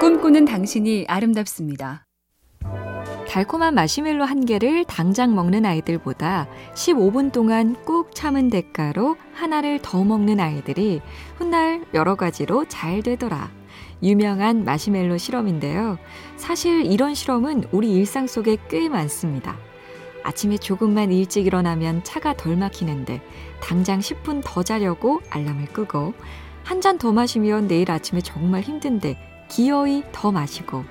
꿈꾸는 당신이 아름답습니다. 달콤한 마시멜로 한 개를 당장 먹는 아이들보다 15분 동안 꾹 참은 대가로 하나를 더 먹는 아이들이 훗날 여러 가지로 잘 되더라. 유명한 마시멜로 실험인데요. 사실 이런 실험은 우리 일상 속에 꽤 많습니다. 아침에 조금만 일찍 일어나면 차가 덜 막히는데 당장 10분 더 자려고 알람을 끄고 한 잔 더 마시면 내일 아침에 정말 힘든데 기어이 더 마시고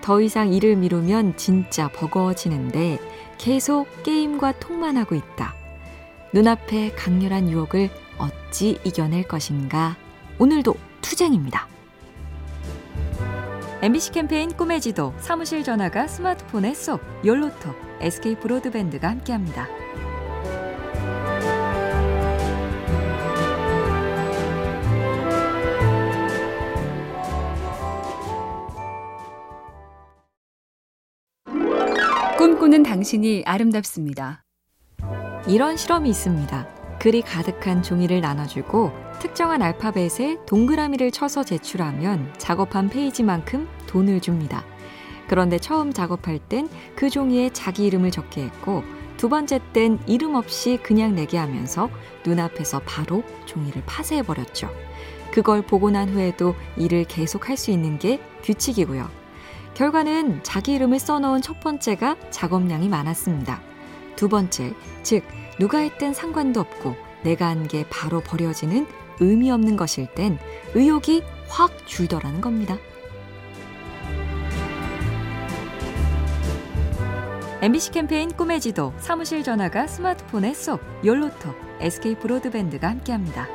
더 이상 일을 미루면 진짜 버거워지는데 계속 게임과 통만 하고 있다. 눈앞에 강렬한 유혹을 어찌 이겨낼 것인가? 오늘도 투쟁입니다. MBC 캠페인 꿈의 지도, 사무실 전화가 스마트폰에 쏙, 열로톡, SK 브로드밴드가 함께합니다. 꿈꾸는 당신이 아름답습니다. 이런 실험이 있습니다. 글이 가득한 종이를 나눠주고 특정한 알파벳에 동그라미를 쳐서 제출하면 작업한 페이지만큼 돈을 줍니다. 그런데 처음 작업할 땐 그 종이에 자기 이름을 적게 했고 두 번째 땐 이름 없이 그냥 내게 하면서 눈앞에서 바로 종이를 파쇄해버렸죠. 그걸 보고 난 후에도 일을 계속 할 수 있는 게 규칙이고요. 결과는 자기 이름을 써놓은 첫 번째가 작업량이 많았습니다. 두 번째, 즉, 누가 했든 상관도 없고 내가 한 게 바로 버려지는 의미 없는 것일 땐 의욕이 확 줄더라는 겁니다. MBC 캠페인 꿈의 지도, 사무실 전화가 스마트폰에 쏙, 열로톡, SK 브로드밴드가 함께합니다.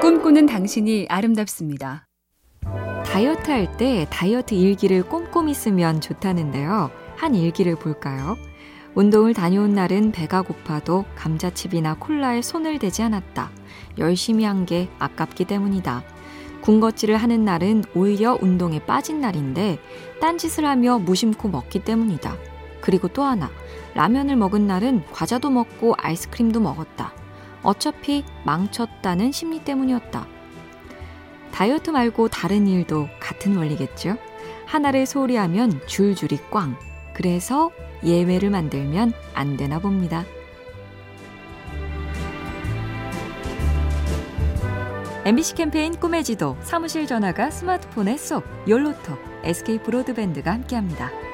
꿈꾸는 당신이 아름답습니다. 다이어트 할 때 다이어트 일기를 꼼꼼히 쓰면 좋다는데요. 한 일기를 볼까요? 운동을 다녀온 날은 배가 고파도 감자칩이나 콜라에 손을 대지 않았다. 열심히 한 게 아깝기 때문이다. 군것질을 하는 날은 오히려 운동에 빠진 날인데 딴짓을 하며 무심코 먹기 때문이다. 그리고 또 하나, 라면을 먹은 날은 과자도 먹고 아이스크림도 먹었다. 어차피 망쳤다는 심리 때문이었다. 다이어트 말고 다른 일도 같은 원리겠죠? 하나를 소홀히 하면 줄줄이 꽝. 그래서 예외를 만들면 안 되나 봅니다. MBC 캠페인 꿈의 지도, 사무실 전화가 스마트폰에 쏙, 열로톡, SK 브로드밴드가 함께합니다.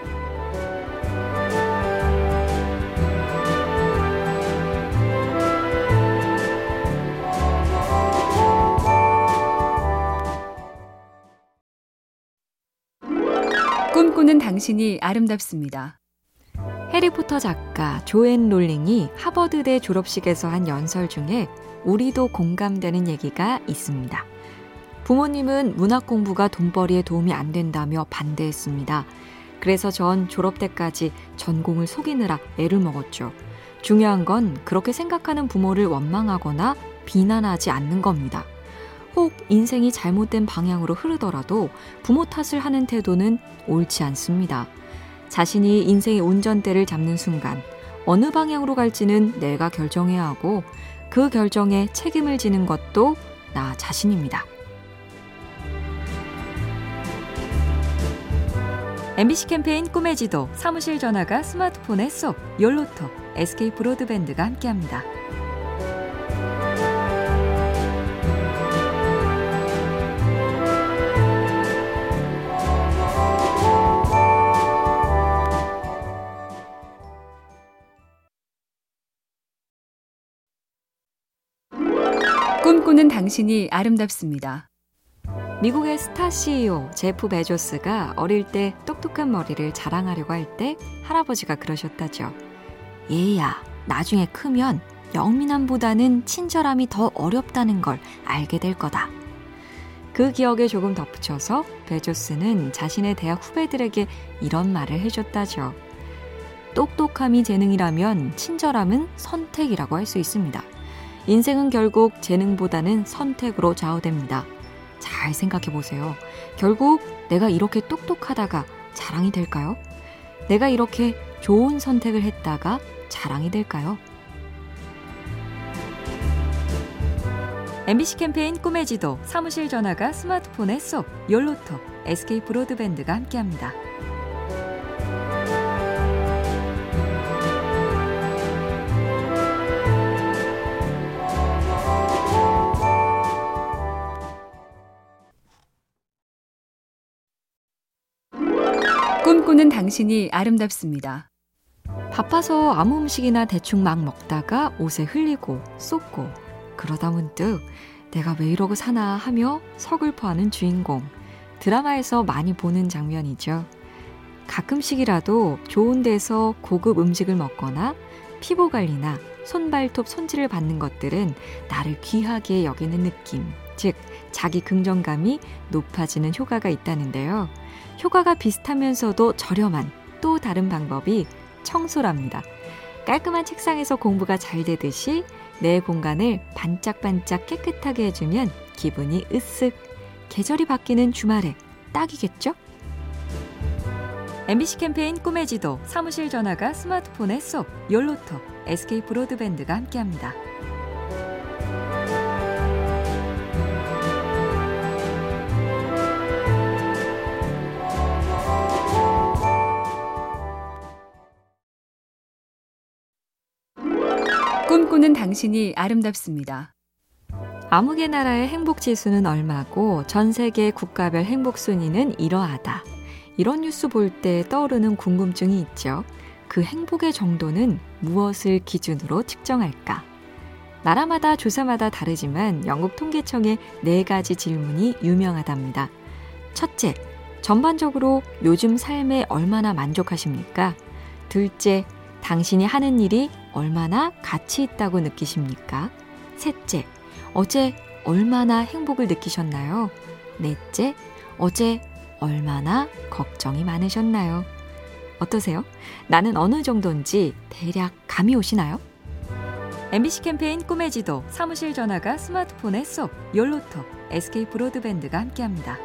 당신이 아름답습니다. 해리포터 작가 조앤 롤링이 하버드대 졸업식에서 한 연설 중에 우리도 공감되는 얘기가 있습니다. 부모님은 문학 공부가 돈벌이에 도움이 안 된다며 반대했습니다. 그래서 전 졸업 때까지 전공을 속이느라 애를 먹었죠. 중요한 건 그렇게 생각하는 부모를 원망하거나 비난하지 않는 겁니다. 혹 인생이 잘못된 방향으로 흐르더라도 부모 탓을 하는 태도는 옳지 않습니다. 자신이 인생의 운전대를 잡는 순간 어느 방향으로 갈지는 내가 결정해야 하고 그 결정에 책임을 지는 것도 나 자신입니다. MBC 캠페인 꿈의 지도, 사무실 전화가 스마트폰에 쏙, 열로톡, SK 브로드밴드가 함께합니다. 꿈꾸는 당신이 아름답습니다. 미국의 스타 CEO 제프 베조스가 어릴 때 똑똑한 머리를 자랑하려고 할 때 할아버지가 그러셨다죠. 얘야, 나중에 크면 영민함보다는 친절함이 더 어렵다는 걸 알게 될 거다. 그 기억에 조금 덧붙여서 베조스는 자신의 대학 후배들에게 이런 말을 해줬다죠. 똑똑함이 재능이라면 친절함은 선택이라고 할 수 있습니다. 인생은 결국 재능보다는 선택으로 좌우됩니다. 잘 생각해 보세요. 결국 내가 이렇게 똑똑하다가 자랑이 될까요? 내가 이렇게 좋은 선택을 했다가 자랑이 될까요? MBC 캠페인 꿈의 지도, 사무실 전화가 스마트폰에 쏙, 열로톡, SK 브로드밴드가 함께합니다. 꿈꾸는 당신이 아름답습니다. 바빠서 아무 음식이나 대충 막 먹다가 옷에 흘리고 쏟고 그러다 문득 내가 왜 이러고 사나 하며 서글퍼하는 주인공. 드라마에서 많이 보는 장면이죠. 가끔씩이라도 좋은 데서 고급 음식을 먹거나 피부 관리나 손발톱 손질을 받는 것들은 나를 귀하게 여기는 느낌, 즉, 자기 긍정감이 높아지는 효과가 있다는데요. 효과가 비슷하면서도 저렴한 또 다른 방법이 청소랍니다. 깔끔한 책상에서 공부가 잘 되듯이 내 공간을 반짝반짝 깨끗하게 해주면 기분이 으쓱. 계절이 바뀌는 주말에 딱이겠죠? MBC 캠페인 꿈의 지도, 사무실 전화가 스마트폰에 쏙, 열로톡, SK 브로드밴드가 함께합니다. 꿈꾸는 당신이 아름답습니다. 아무개 나라의 행복 지수는 얼마고 전 세계 국가별 행복 순위는 이러하다. 이런 뉴스 볼 때 떠오르는 궁금증이 있죠. 그 행복의 정도는 무엇을 기준으로 측정할까? 나라마다 조사마다 다르지만 영국 통계청의 네 가지 질문이 유명하답니다. 첫째, 전반적으로 요즘 삶에 얼마나 만족하십니까? 둘째, 당신이 하는 일이 얼마나 가치 있다고 느끼십니까? 셋째, 어제 얼마나 행복을 느끼셨나요? 넷째, 어제 얼마나 걱정이 많으셨나요? 어떠세요? 나는 어느 정도인지 대략 감이 오시나요? MBC 캠페인 꿈의 지도, 사무실 전화가 스마트폰에 쏙, 열로톡, SK 브로드밴드가 함께합니다.